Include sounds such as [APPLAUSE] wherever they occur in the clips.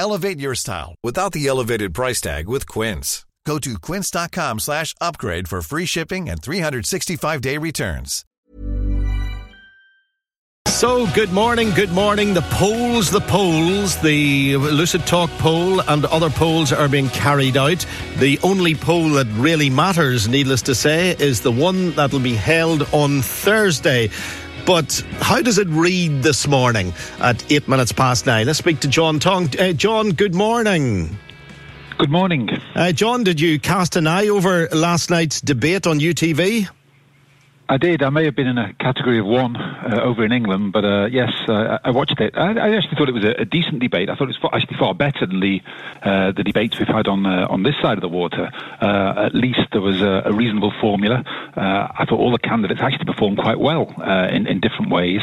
Elevate your style without the elevated price tag with Quince. Go to quince.com slash upgrade for free shipping and 365-day returns. So, good morning, good morning. The polls, the polls, the Lucid Talk poll and other polls are being carried out. The only poll that really matters, needless to say, is the one that will be held on Thursday. But how does it read this morning at eight minutes past nine? Let's speak to John Tonge. Uh, John, good morning. Good morning. Uh, John, did you cast an eye over last night's debate on UTV? I did. I may have been in a category of one uh, over in England, but uh, yes, uh, I watched it. I, I, actually thought it was a, a, decent debate. I thought it was actually far better than the uh, the debates we've had on uh, on this side of the water. Uh, at least there was a, a reasonable formula. I thought all the candidates actually performed quite well in, in different ways,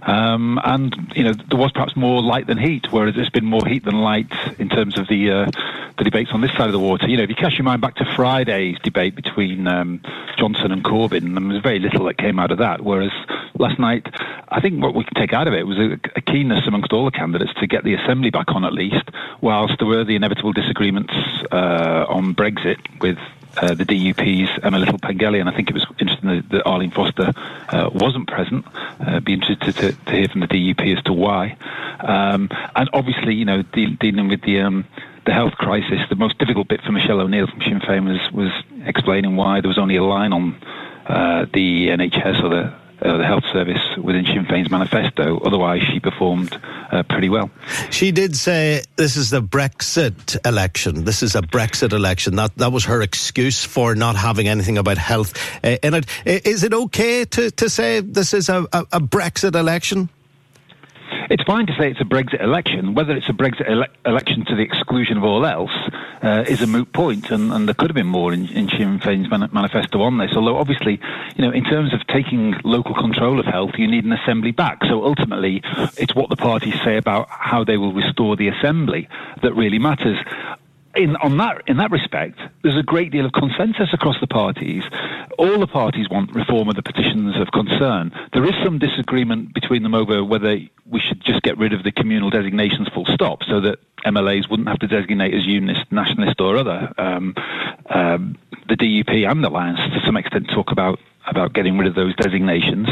um, and you know there was perhaps more light than heat, whereas it's been more heat than light in terms of the the debates on this side of the water. You know, if you cast your mind back to Friday's debate between um, Johnson and Corbyn, and there was very little that came out of that. Whereas last night, I think what we can take out of it was a, a keenness amongst all the candidates to get the assembly back on at least, whilst there were the inevitable disagreements uh, on Brexit with uh, the DUP's Emma Little Pengelly, and I think it was interesting that, that Arlene Foster uh, wasn't present. Uh, be interested to, to, hear from the DUP as to why. Um, and obviously, you know, de- dealing with the um, the health crisis, the most difficult bit for Michelle O'Neill from Sinn Féin was was explaining why there was only a line on uh, the NHS or the uh, the health service within Sinn Féin's manifesto. Otherwise, she performed uh, pretty well. She did say this is the Brexit election. This is a Brexit election. That that was her excuse for not having anything about health uh, in it. Is it okay to, to say this is a, a, a Brexit election? It's fine to say it's a Brexit election. Whether it's a Brexit ele- election to the exclusion of all else uh, is a moot point, and, and, there could have been more in, in Sinn Féin's man- manifesto on this. Although, obviously, you know, in terms of taking local control of health, you need an assembly back. So ultimately, it's what the parties say about how they will restore the assembly that really matters in on that in that respect, there's a great deal of consensus across the parties. All the parties want reform of the petitions of concern. There is some disagreement between them over whether we should just get rid of the communal designations full stop, so that MLAs wouldn't have to designate as unionist, nationalist, or other. Um, um, the DUP and the Alliance, to some extent, talk about about getting rid of those designations.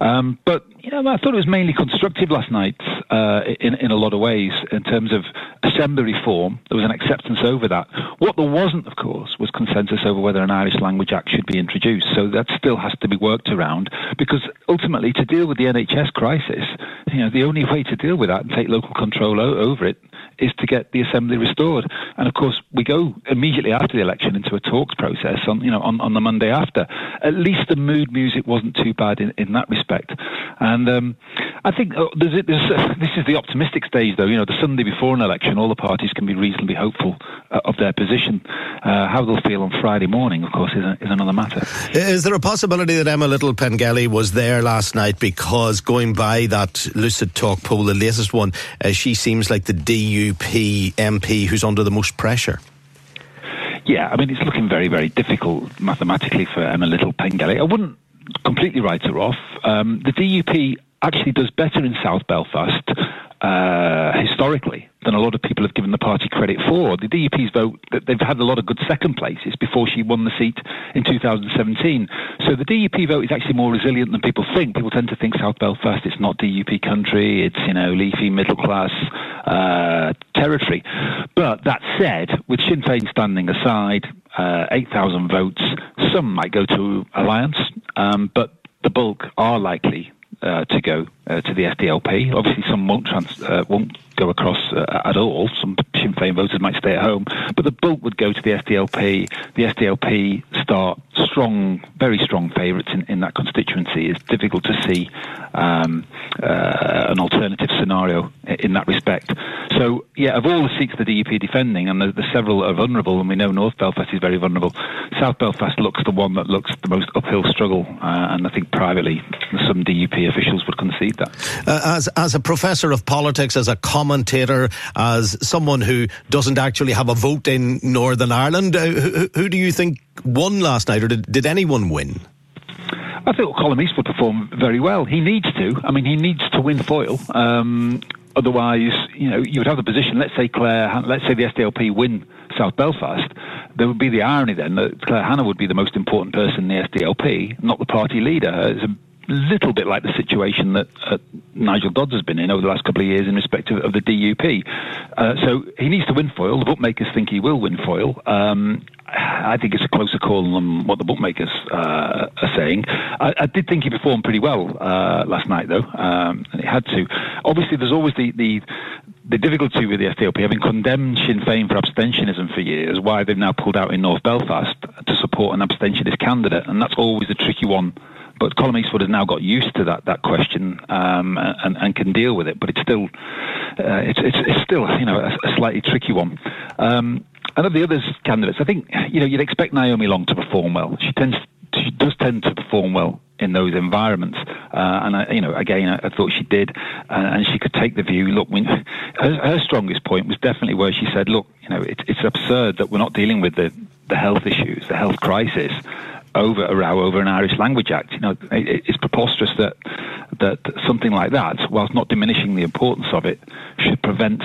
Um, but you know, I thought it was mainly constructive last night uh, in in a lot of ways in terms of assembly reform. There was an acceptance over that. What there wasn't, of course, was consensus over whether an Irish Language Act should be introduced. So that still has to be worked around because ultimately, to deal with the NHS crisis, you know, the only way to deal with that and take local control o- over it is to get the assembly restored. And of course, we go immediately after the election into a talks process on you know on, on the Monday after. At least the mood music wasn't too bad in, in that respect. And um, I think oh, there's, there's, uh, this is the optimistic stage, though. You know, the Sunday before an election, all the parties can be reasonably hopeful uh, of their position. Uh, how they'll feel on Friday morning, of course, is, a, is another matter. Is there a possibility that Emma Little Pengelly was there last night because going by that Lucid Talk poll, the latest one, uh, she seems like the DUP MP who's under the most pressure? Yeah, I mean, it's looking very, very difficult mathematically for Emma Little Pengelly. I wouldn't completely write her off. Um, the DUP actually does better in South Belfast uh, historically than a lot of people have given the party credit for. The DUP's vote, they've had a lot of good second places before she won the seat in 2017. So the DUP vote is actually more resilient than people think. People tend to think South Belfast, it's not DUP country, it's, you know, leafy middle class uh, territory. But that said, with Sinn Féin standing aside, uh, 8,000 votes, some might go to Alliance, um, but the bulk are likely uh, to go uh, to the SDLP. Obviously, some won't trans- uh, won't go across uh, at all. Some Sinn Féin voters might stay at home, but the bulk would go to the SDLP. The SDLP start strong, very strong favourites in, in that constituency. It's difficult to see um, uh, an alternative scenario in that respect. So, yeah, of all the seats the DUP defending, and the, the several are vulnerable, and we know North Belfast is very vulnerable. South Belfast looks the one that looks the most uphill struggle, uh, and I think privately some DUP officials would concede that. Uh, as as a professor of politics, as a commentator, as someone who doesn't actually have a vote in Northern Ireland, uh, who, who, do you think won last night, or did, did anyone win? I thought Colm Eastwood performed very well. He needs to. I mean, he needs to win Foyle. Um, otherwise, you know, you would have the position. Let's say Claire, let's say the SDLP win South Belfast. There would be the irony then that Claire Hanna would be the most important person in the SDLP, not the party leader. It's a little bit like the situation that uh, Nigel Dodds has been in over the last couple of years in respect of, of the DUP. Uh, so he needs to win Foyle. The bookmakers think he will win Foyle. Um, I think it's a closer call than what the bookmakers uh, are saying. I, I, did think he performed pretty well uh, last night, though, um, and he had to. Obviously, there's always the, the the difficulty with the SDLP, having condemned Sinn Féin for abstentionism for years, why they've now pulled out in North Belfast to support an abstentionist candidate, and that's always a tricky one but Colm Eastwood has now got used to that that question um, and, and can deal with it. But it's still uh, it's, it's, it's still you know a, a slightly tricky one. Um, and of the other candidates, I think you know you'd expect Naomi Long to perform well. She tends she does tend to perform well in those environments. Uh, and I, you know, again, I, I thought she did, uh, and she could take the view. Look, when, her, her, strongest point was definitely where she said, "Look, you know, it, it's absurd that we're not dealing with the the health issues, the health crisis." over a row over an Irish Language Act. You know, it, it's preposterous that that something like that, whilst not diminishing the importance of it, should prevent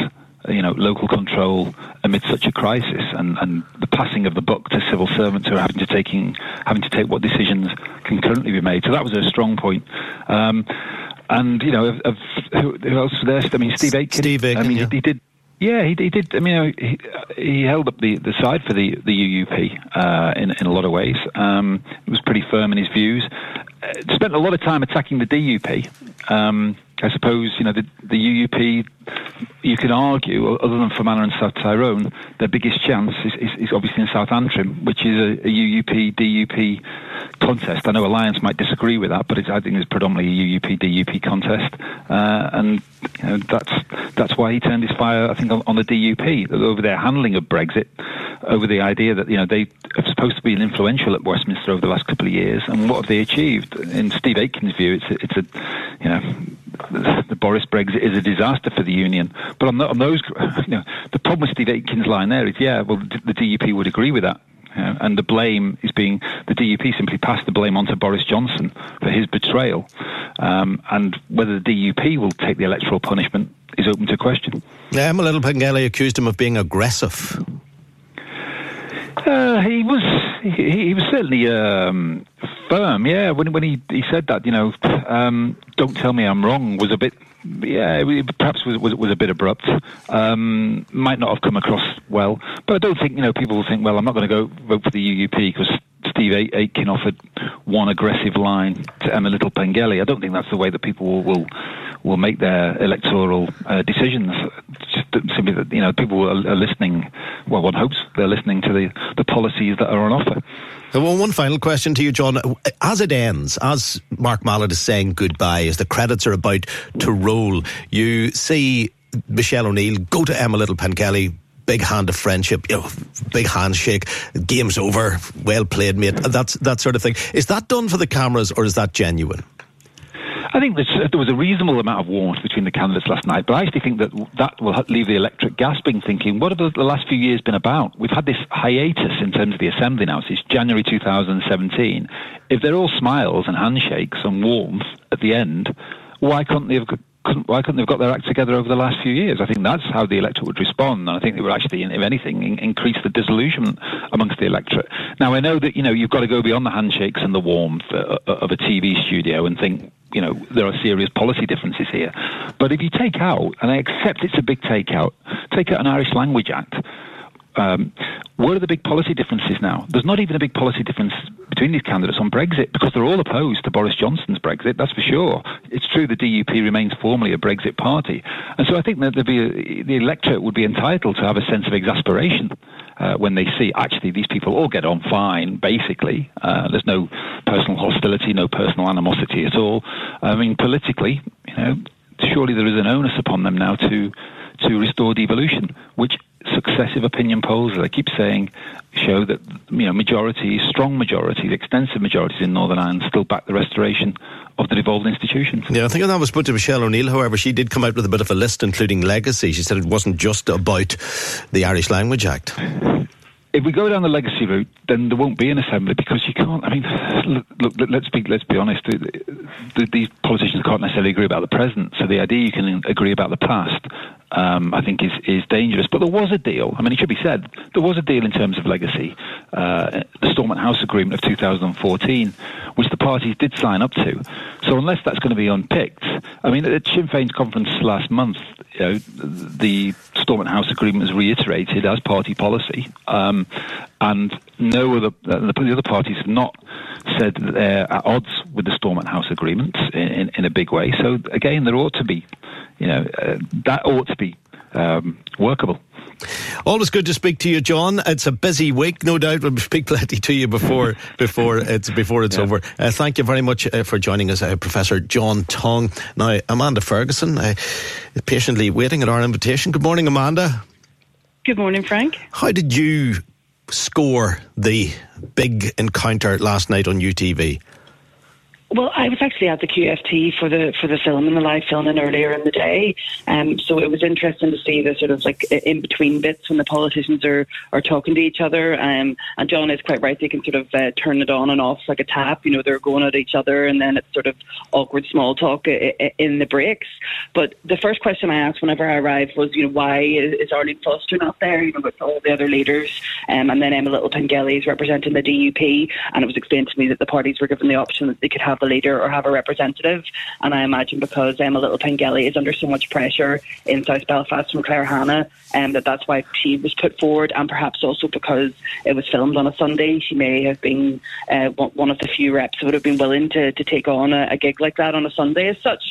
you know local control amid such a crisis and, and the passing of the buck to civil servants who are having to taking having to take what decisions can currently be made. So that was a strong point. Um, and you know, of, of who, who, else was there? I mean, Steve Aiken. Steve Aiken. I mean, yeah. he, he did yeah, he, he, did. I mean, he, he held up the, the side for the the UUP uh, in in a lot of ways. Um, he was pretty firm in his views. Uh, spent a lot of time attacking the DUP. Um, I suppose you know the the UUP. You could argue, other than Fermanagh and South Tyrone, their biggest chance is, is, is obviously in South Antrim, which is a, a UUP DUP contest. I know Alliance might disagree with that, but I think it's predominantly a UUP DUP contest, uh, and you know, that's that's why he turned his fire, I think, on, on, the DUP over their handling of Brexit, over the idea that you know they are supposed to be influential at Westminster over the last couple of years, and what have they achieved? In Steve Aiken's view, it's a, it's a you know the Boris Brexit is a disaster for the union. But on, the, on those, [LAUGHS] you know, the problem with Steve Aiken's line there is, yeah, well, the DUP would agree with that. And the blame is being the DUP simply passed the blame onto Boris Johnson for his betrayal, um, and whether the DUP will take the electoral punishment is open to question. Yeah, Emma Little Pengelly accused him of being aggressive. Uh, he was he, he was certainly um, firm. Yeah, when when he he said that, you know, um, don't tell me I'm wrong was a bit yeah, perhaps was, was, was a bit abrupt. Um, might not have come across well, but I don't think you know people will think, well, I'm not going to go vote for the UUP because Steve Aiken offered one aggressive line to Emma Little Pengelly. I don't think that's the way that people will will, will make their electoral uh, decisions. Simply that you know people are, listening. Well, one hopes they're listening to the the policies that are on offer. Uh, well, one final question to you, John. Uh, as it ends, as Marc Mallett is saying goodbye, as the credits are about to roll, you see Michelle O'Neill go to Emma Little Pengelly, big hand of friendship, you know, big handshake, game's over, well played, mate, that's that sort of thing. Is that done for the cameras or is that genuine? I think there was a reasonable amount of warmth between the candidates last night, but I actually think that that will leave the electorate gasping, thinking, what have the last few years been about? We've had this hiatus in terms of the assembly now since January 2017. If they're all smiles and handshakes and warmth at the end, why couldn't they have couldn't, why couldn't they have got their act together over the last few years? I think that's how the electorate would respond, and I think they would actually, if anything, in, increase the disillusionment amongst the electorate. Now, I know that you know you've got to go beyond the handshakes and the warmth uh, uh of a TV studio and think you know there are serious policy differences here. But if you take out, and I accept it's a big takeout, take out an Irish Language Act. Um, are the big policy differences now? There's not even a big policy difference between these candidates on Brexit because they're all opposed to Boris Johnson's Brexit. That's for sure. It's true the DUP remains formally a Brexit party, and so I think that a, the electorate would be entitled to have a sense of exasperation. Uh, when they see actually these people all get on fine, basically. Uh, there's no personal hostility, no personal animosity at all. I mean, politically, you know, surely there is an onus upon them now to to restore devolution, which successive opinion polls, as I keep saying, show that you know majorities, strong majorities, extensive majorities in Northern Ireland still back the restoration of the devolved institutions. Yeah, I think that was put to Michelle O'Neill. However, she did come out with a bit of a list, including legacy. She said it wasn't just about the Irish Language Act if we go down the legacy route, then there won't be an assembly because you can't. I mean, look, look let's be let's be honest. The, the, these politicians can't necessarily agree about the present. So the idea you can agree about the past, um, I think, is is dangerous. But there was a deal. I mean, it should be said there was a deal in terms of legacy. Uh, the Stormont House Agreement of 2014, which the parties did sign up to. So unless that's going to be unpicked, I mean, at the Sinn Féin's conference last month, you know, the Stormont House Agreement was reiterated as party policy. Um, and no other the, the other parties have not said that they're at odds with the Stormont House agreement in, in, in, a big way. So again, there ought to be, you know, uh, that ought to be um, workable. Always good to speak to you, John. It's a busy week, no doubt. We'll [LAUGHS] speak plenty to you before [LAUGHS] before it's before it's yeah. over. Uh, thank you very much uh, for joining us, uh, Professor John Tonge. Now, Amanda Ferguson, uh, patiently waiting at our invitation. Good morning, Amanda. Good morning, Frank. How did you score the big encounter last night on UTV? Well, I was actually at the QFT for the for the film and the live filming earlier in the day, um, so it was interesting to see the sort of like in between bits when the politicians are, are talking to each other. Um, and John is quite right; they can sort of uh, turn it on and off like a tap. You know, they're going at each other, and then it's sort of awkward small talk in the breaks. But the first question I asked whenever I arrived was, you know, why is Arlene Foster not there? You know, with all the other leaders, um, and then Emma Little Pengelly is representing the DUP, and it was explained to me that the parties were given the option that they could have have a leader or have a representative. And I imagine because Emma Little Pengelly is under so much pressure in South Belfast from Claire Hanna, um, that that's why she was put forward, and perhaps also because it was filmed on a Sunday, she may have been uh, one of the few reps who would have been willing to, to take on a, a gig like that on a Sunday as such.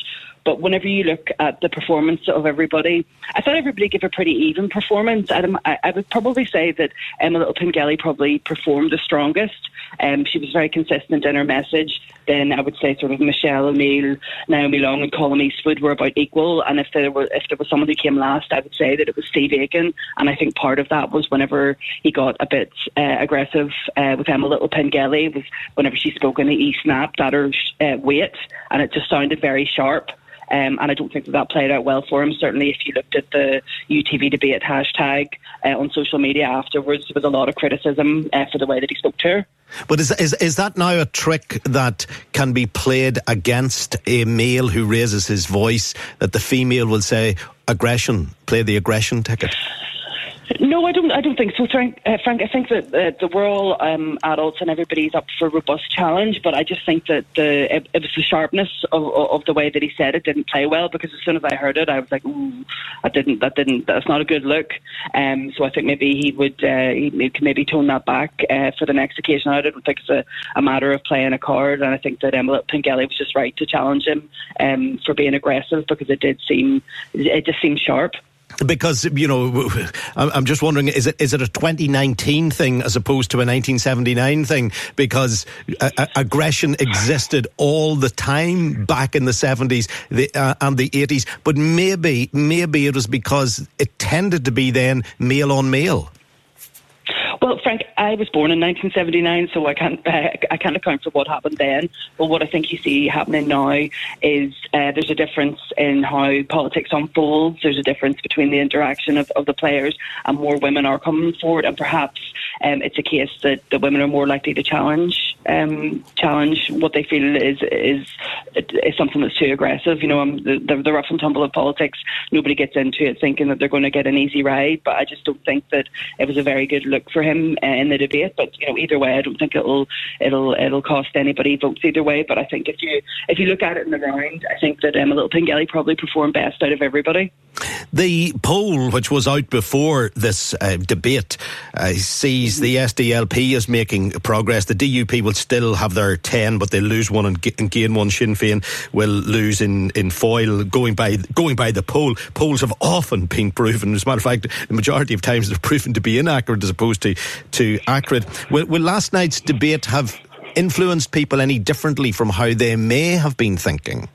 But whenever you look at the performance of everybody, I thought everybody gave a pretty even performance. I, I would probably say that Emma Little Pengelly probably performed the strongest. Um, she was very consistent in her message. Then I would say sort of Michelle O'Neill, Naomi Long, and Colm Eastwood were about equal. And if there were if there was someone who came last, I would say that it was Steve Aiken. And I think part of that was whenever he got a bit uh, aggressive uh, with Emma Little Pengelly was whenever she spoke in the E snapped at her uh, weight, and it just sounded very sharp. Um, and I don't think that that played out well for him. Certainly, if you looked at the UTV debate hashtag uh, on social media afterwards, there was a lot of criticism uh, for the way that he spoke to her. But is, is is that now a trick that can be played against a male who raises his voice? That the female will say aggression, play the aggression ticket. No, I don't. I don't think so, Frank. Uh, Frank I think that uh, the, we're all um, adults and everybody's up for robust challenge. But I just think that the it, it was the sharpness of, of, the way that he said it didn't play well. Because as soon as I heard it, I was like, "Ooh, I didn't. That didn't. That's not a good look." Um, so I think maybe he would uh, he can maybe tone that back uh, for the next occasion. I don't think it's a, a matter of playing a card, and I think that Emma Pengelly was just right to challenge him um, for being aggressive because it did seem it just seemed sharp because you know i'm just wondering is it is it a 2019 thing as opposed to a 1979 thing? Because uh, aggression existed all the time back in the 70s the, uh, and the 80s but maybe maybe it was because it tended to be then male on male. Well, Frank, I was born in 1979, so I can't [LAUGHS] I can't account for what happened then. But what I think you see happening now is uh, there's a difference in how politics unfolds. There's a difference between the interaction of, of the players, and more women are coming forward. And perhaps um, it's a case that the women are more likely to challenge um, challenge what they feel is is is something that's too aggressive. You know, um, the, the, the rough and tumble of politics, nobody gets into it thinking that they're going to get an easy ride. But I just don't think that it was a very good look for him uh, in the debate. But you know, either way, I don't think it'll it'll it'll cost anybody votes either way. But I think if you if you look at it in the round, I think that um, Little probably performed best out of everybody. The poll, which was out before this uh, debate, uh, sees the SDLP as making progress. The DUP will still have their 10, but they'll lose one and, and gain one. Sinn Féin will lose in, in Foyle, going by, going by the poll. Polls have often been proven, as a matter of fact, the majority of times they're proven to be inaccurate as opposed to, to accurate. Will, will last night's debate have influenced people any differently from how they may have been thinking?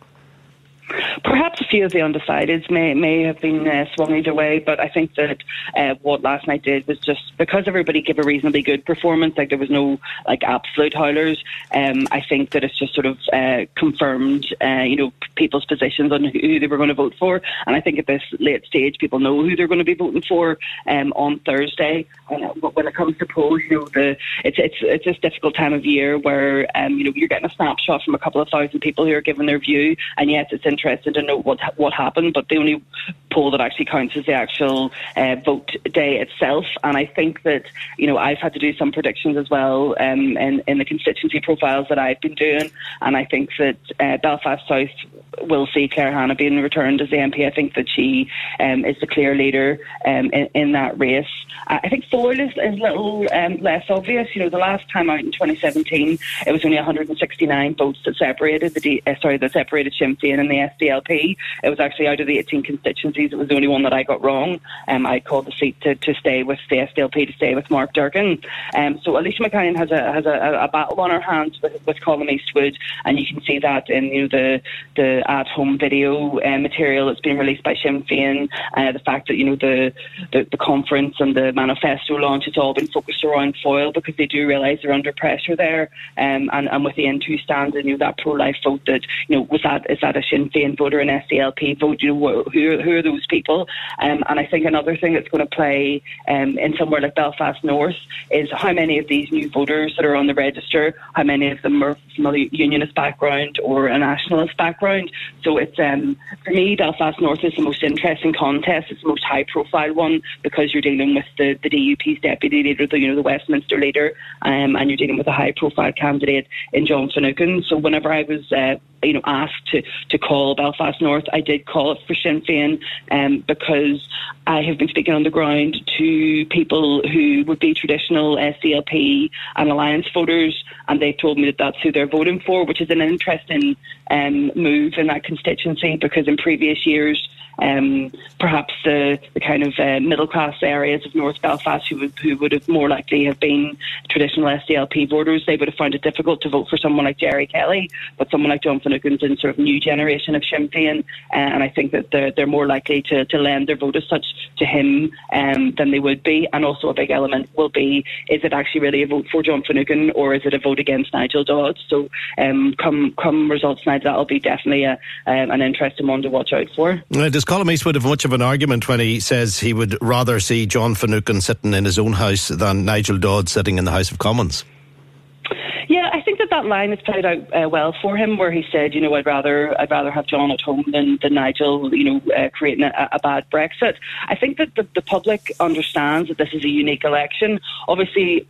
Perhaps a few of the undecideds may may have been uh, swung either way, but I think that uh, what last night did was just because everybody gave a reasonably good performance, like there was no like absolute howlers. Um, I think that it's just sort of uh, confirmed, uh, you know, people's positions on who they were going to vote for, and I think at this late stage, people know who they're going to be voting for um, on Thursday. But when it comes to polls, you know, the it's it's it's this difficult time of year where um, you know you're getting a snapshot from a couple of thousand people who are giving their view, and yes, it's interesting to know what what happened, but the only poll that actually counts is the actual uh, vote day itself. And I think that you know I've had to do some predictions as well um, in in the constituency profiles that I've been doing, and I think that uh, Belfast South will see Claire Hanna being returned as the MP. I think that she um, is the clear leader um, in, in, that race. I think Foyle is, is a little um, less obvious. You know, the last time out in 2017, it was only 169 votes that separated the D, uh, sorry that separated Sinn Féin and the SDLP. It was actually out of the 18 constituencies, it was the only one that I got wrong. Um, I called the seat to, to stay with the SDLP to stay with Mark Durkan. Um, so Elisha McCallion has a has a, a, battle on her hands with, with Colm Eastwood, and you can see that in you know the the at home video uh, material that's been released by Sinn Féin. Uh, the fact that you know the, the, the conference and the manifesto launch, has all been focused around Foyle because they do realise they're under pressure there. Um, and, and with the Aontú stand and you know that pro life vote that you know was that is that a Sinn Féin voter an SDLP vote? You know who who are those people? Um, and I think another thing that's going to play um, in somewhere like Belfast North is how many of these new voters that are on the register, how many of them are from a unionist background or a nationalist background. So it's um, for me, Belfast North is the most interesting contest. It's the most high profile one because you're dealing with the, the DUP's deputy leader, the you know the Westminster leader, um, and you're dealing with a high profile candidate in John Finucane. So whenever I was uh, you know asked to, to call Belfast North, I did call it for Sinn Féin um, because I have been speaking on the ground to people who would be traditional SDLP and Alliance voters, and they've told me that that's who they're voting for, which is an interesting um, move in that constituency because in previous years um, perhaps the, the kind of uh, middle class areas of North Belfast who would, who would have more likely have been traditional SDLP voters, they would have found it difficult to vote for someone like Gerry Kelly, but someone like John Finucane's in sort of new generation of Sinn Féin, uh, and I think that they're, they're more likely to, to lend their vote as such to him um, than they would be. And also a big element will be, is it actually really a vote for John Finucane or is it a vote against Nigel Dodds? So um, come come results night, that'll be definitely a, um, an interesting one to watch out for. Uh, Colm Eastwood have much of an argument when he says he would rather see John Finucane sitting in his own house than Nigel Dodds sitting in the House of Commons? Yeah, I think that that line has played out uh, well for him, where he said, you know, I'd rather I'd rather have John at home than, than Nigel, you know, uh, creating a, a, bad Brexit. I think that the, the public understands that this is a unique election. Obviously,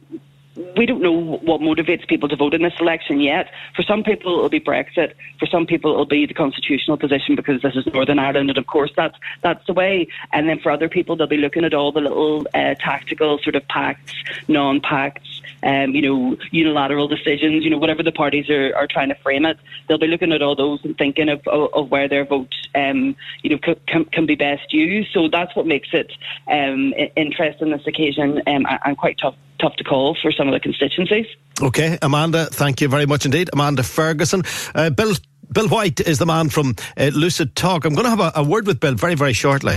we don't know what motivates people to vote in this election yet. For some people, it'll be Brexit. For some people, it'll be the constitutional position because this is Northern Ireland, and of course, that's that's the way. And then for other people, they'll be looking at all the little uh, tactical sort of pacts, non-pacts, um, you know, unilateral decisions, you know, whatever the parties are, are trying to frame it. They'll be looking at all those and thinking of of, of where their vote, um, you know, can, can be best used. So that's what makes it um, interesting this occasion um, and quite tough tough to call for some of the constituencies. Okay, Amanda, thank you very much indeed. Amanda Ferguson. Uh, Bill Bill White is the man from uh, Lucid Talk. I'm going to have a, a word with Bill very, very shortly.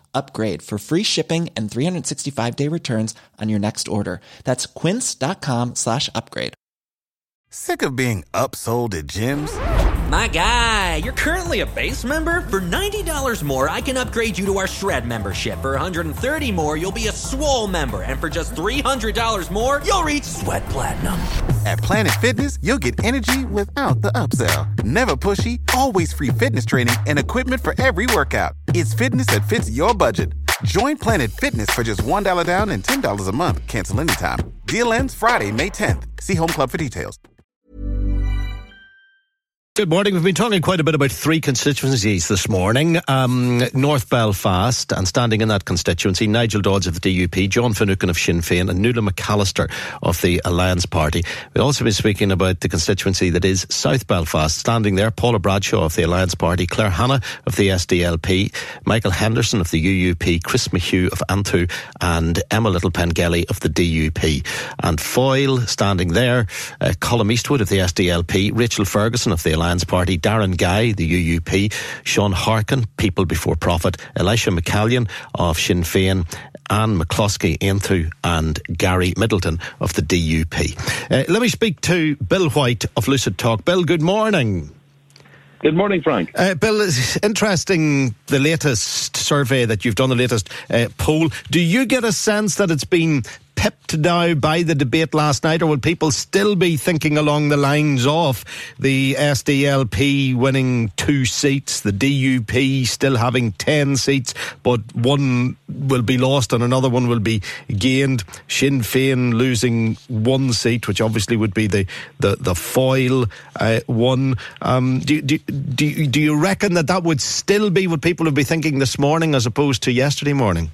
upgrade for free shipping and 365 day returns on your next order. That's quince.com slash upgrade. Sick of being upsold at gyms? My guy, you're currently a base member. For $90 more, I can upgrade you to our Shred membership. For 130 more, you'll be a Swole member. And for just $300 more, you'll reach Sweat Platinum. At Planet Fitness, you'll get energy without the upsell. Never pushy, always free fitness training and equipment for every workout. It's fitness that fits your budget. Join Planet Fitness for just $1 down and $10 a month. Cancel anytime. Deal ends Friday, May 10th. See Home Club for details. Good morning. We've been talking quite a bit about three constituencies this morning. Um, North Belfast, and standing in that constituency, Nigel Dodds of the DUP, John Finucane of Sinn Féin, and Nuala McAllister of the Alliance Party. We've also been speaking about the constituency that is South Belfast. Standing there, Paula Bradshaw of the Alliance Party, Claire Hanna of the SDLP, Michael Henderson of the UUP, Chris McHugh of Aontú, and Emma Little Pengelly of the DUP. And Foyle, standing there, uh, Colm Eastwood of the SDLP, Rachel Ferguson of the Alliance Party, Darren Guy, the UUP, Shaun Harkin, People Before Profit, Elisha McCallion of Sinn Féin, Anne McCloskey, Aontú, and Gary Middleton of the DUP. Uh, let me speak to Bill White of Lucid Talk. Bill, good morning. Good morning, Frank. Uh, Bill, it's interesting the latest survey that you've done, the latest uh, poll. Do you get a sense that it's been pipped now by the debate last night, or will people still be thinking along the lines of the SDLP winning two seats, the DUP still having 10 seats, but one will be lost and another one will be gained? Sinn Féin losing one seat, which obviously would be the, the, the Foyle uh, one. Um, do, do, do, do you reckon that that would still be what people would be thinking this morning as opposed to yesterday morning?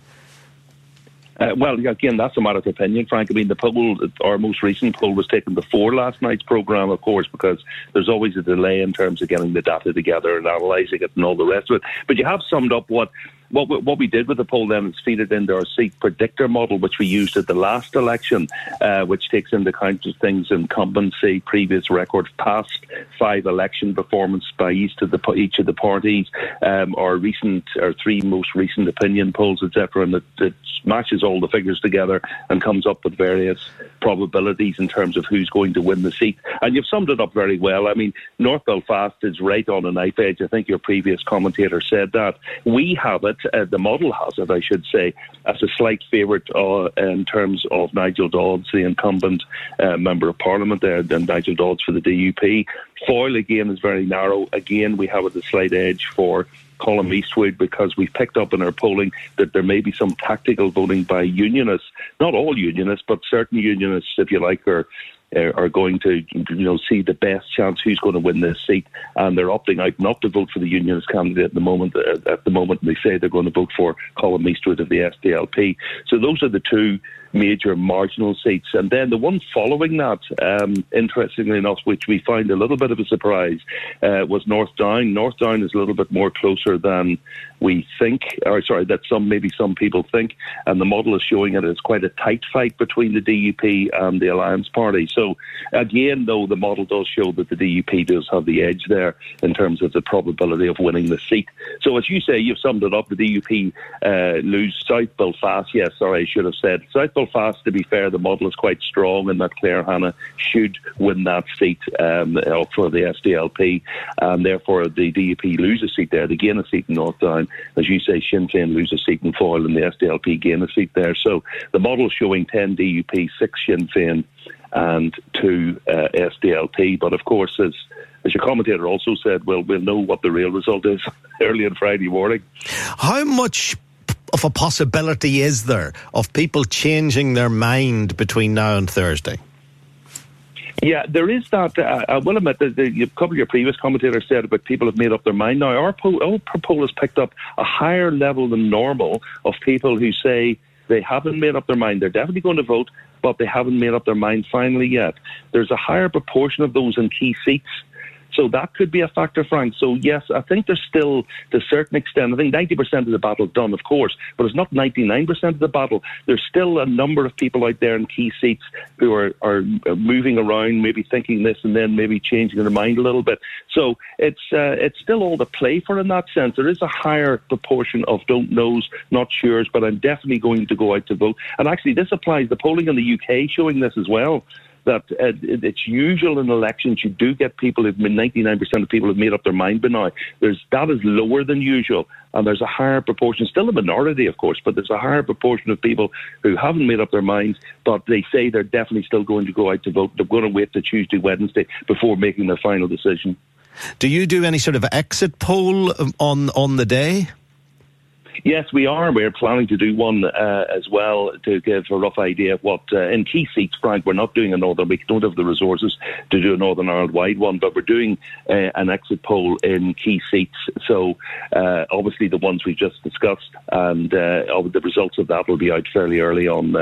Uh, well, again, that's a matter of opinion, Frank. I mean, the poll, our most recent poll, was taken before last night's programme, of course, because there's always a delay in terms of getting the data together and analysing it and all the rest of it. But you have summed up what what we, what we did with the poll then is feed it into our seat predictor model, which we used at the last election, uh, which takes into account things incumbency, previous record, past five election performance by each of the each of the parties, um, our recent, our three most recent opinion polls, etc., and it, it matches all the figures together and comes up with various probabilities in terms of who's going to win the seat. And you've summed it up very well. I mean, North Belfast is right on a knife edge. I think your previous commentator said that. We have it, uh, the model has it, I should say, as a slight favourite uh, in terms of Nigel Dodds, the incumbent uh, Member of Parliament there, and Nigel Dodds for the DUP. Foyle again is very narrow. Again, we have a slight edge for Colm Eastwood because we've picked up in our polling that there may be some tactical voting by unionists, not all unionists, but certain unionists, if you like, are are going to you know see the best chance who's going to win this seat, and they're opting out not to vote for the unionist candidate at the moment. Uh, at the moment, they say they're going to vote for Colm Eastwood of the SDLP. So those are the two major marginal seats. And then the one following that, um, interestingly enough, which we find a little bit of a surprise, uh, was North Down. North Down is a little bit more closer than we think, or sorry, that some maybe some people think, and the model is showing it as quite a tight fight between the DUP and the Alliance Party. So again, though, the model does show that the DUP does have the edge there in terms of the probability of winning the seat. So as you say, you've summed it up. The DUP uh, lose South Belfast. Yes, sorry, I should have said South Belfast. To be fair, the model is quite strong, and that Claire Hanna should win that seat um, for the SDLP, and therefore the DUP lose a seat there. They gain a seat in North Down. As you say, Sinn Féin lose a seat in Foyle, and the SDLP gain a seat there. So the model showing 10 DUP, 6 Sinn Féin, and 2 uh, SDLP. But of course, as as your commentator also said, well, we'll know what the real result is [LAUGHS] early on Friday morning. How much of a possibility is there of people changing their mind between now and Thursday? Yeah, there is that. Uh, I will admit that the, a couple of your previous commentators said about people have made up their mind. Now, our poll, our poll has picked up a higher level than normal of people who say they haven't made up their mind. They're definitely going to vote, but they haven't made up their mind finally yet. There's a higher proportion of those in key seats so that could be a factor, Frank. So yes, I think there's still, to a certain extent, I think 90% of the battle done, of course, but it's not 99% of the battle. There's still a number of people out there in key seats who are, are moving around, maybe thinking this and then maybe changing their mind a little bit. So it's uh, it's still all to play for in that sense. There is a higher proportion of don't knows, not sures, but I'm definitely going to go out to vote. And actually, this applies. The polling in the UK showing this as well that uh, it's usual in elections you do get people who've 99% of people have made up their mind by now. There's that is lower than usual, and there's a higher proportion, still a minority, of course, but there's a higher proportion of people who haven't made up their minds, but they say they're definitely still going to go out to vote. They're going to wait to Tuesday, Wednesday before making their final decision. Do you do any sort of exit poll um, on on the day? Yes, we are. We're planning to do one uh, as well to give a rough idea of what uh, in key seats. Frank, we're not doing a northern. We don't have the resources to do a Northern Ireland wide one, but we're doing uh, an exit poll in key seats. So uh, obviously the ones we've just discussed, and uh, the results of that will be out fairly early on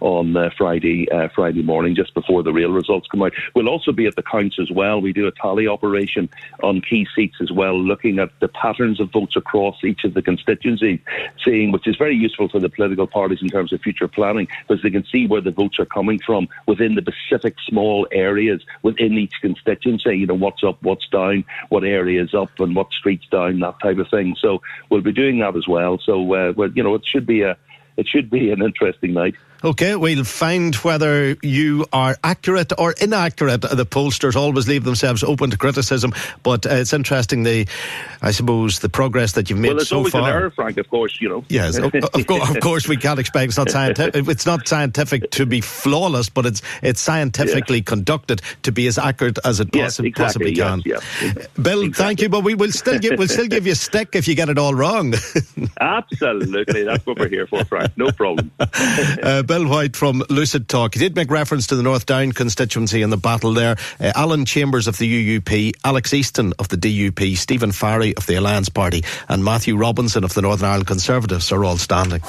on uh, Friday uh, Friday morning, just before the real results come out. We'll also be at the counts as well. We do a tally operation on key seats as well, looking at the patterns of votes across each of the constituencies, seeing which is very useful for the political parties in terms of future planning, because they can see where the votes are coming from within the specific small areas within each constituency. You know what's up, what's down, what areas up, and what streets down, that type of thing. So we'll be doing that as well. So uh, you know, it should be a it should be an interesting night. Okay, we'll find whether you are accurate or inaccurate. The pollsters always leave themselves open to criticism, but uh, it's interesting the, I suppose, the progress that you've made so far. well, it's so always far. An error, Frank, of course, you know. Yes, of, of, course, of [LAUGHS] course, we can't expect it's not scientific. It's not scientific to be flawless, but it's it's scientifically conducted to be as accurate as it yes, possi- exactly, possibly can. Yes, yes, Bill, exactly. thank you, but we will still give we'll still give you a stick if you get it all wrong. [LAUGHS] Absolutely, that's what we're here for, Frank. No problem. uh, Bill White from Lucid Talk. He did make reference to the North Down constituency and the battle there. Uh, Alan Chambers of the UUP, Alex Easton of the DUP, Stephen Farry of the Alliance Party, and Matthew Robinson of the Northern Ireland Conservatives are all standing.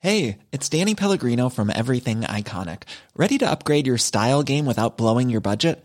Hey, it's Danny Pellegrino from Everything Iconic. Ready to upgrade your style game without blowing your budget?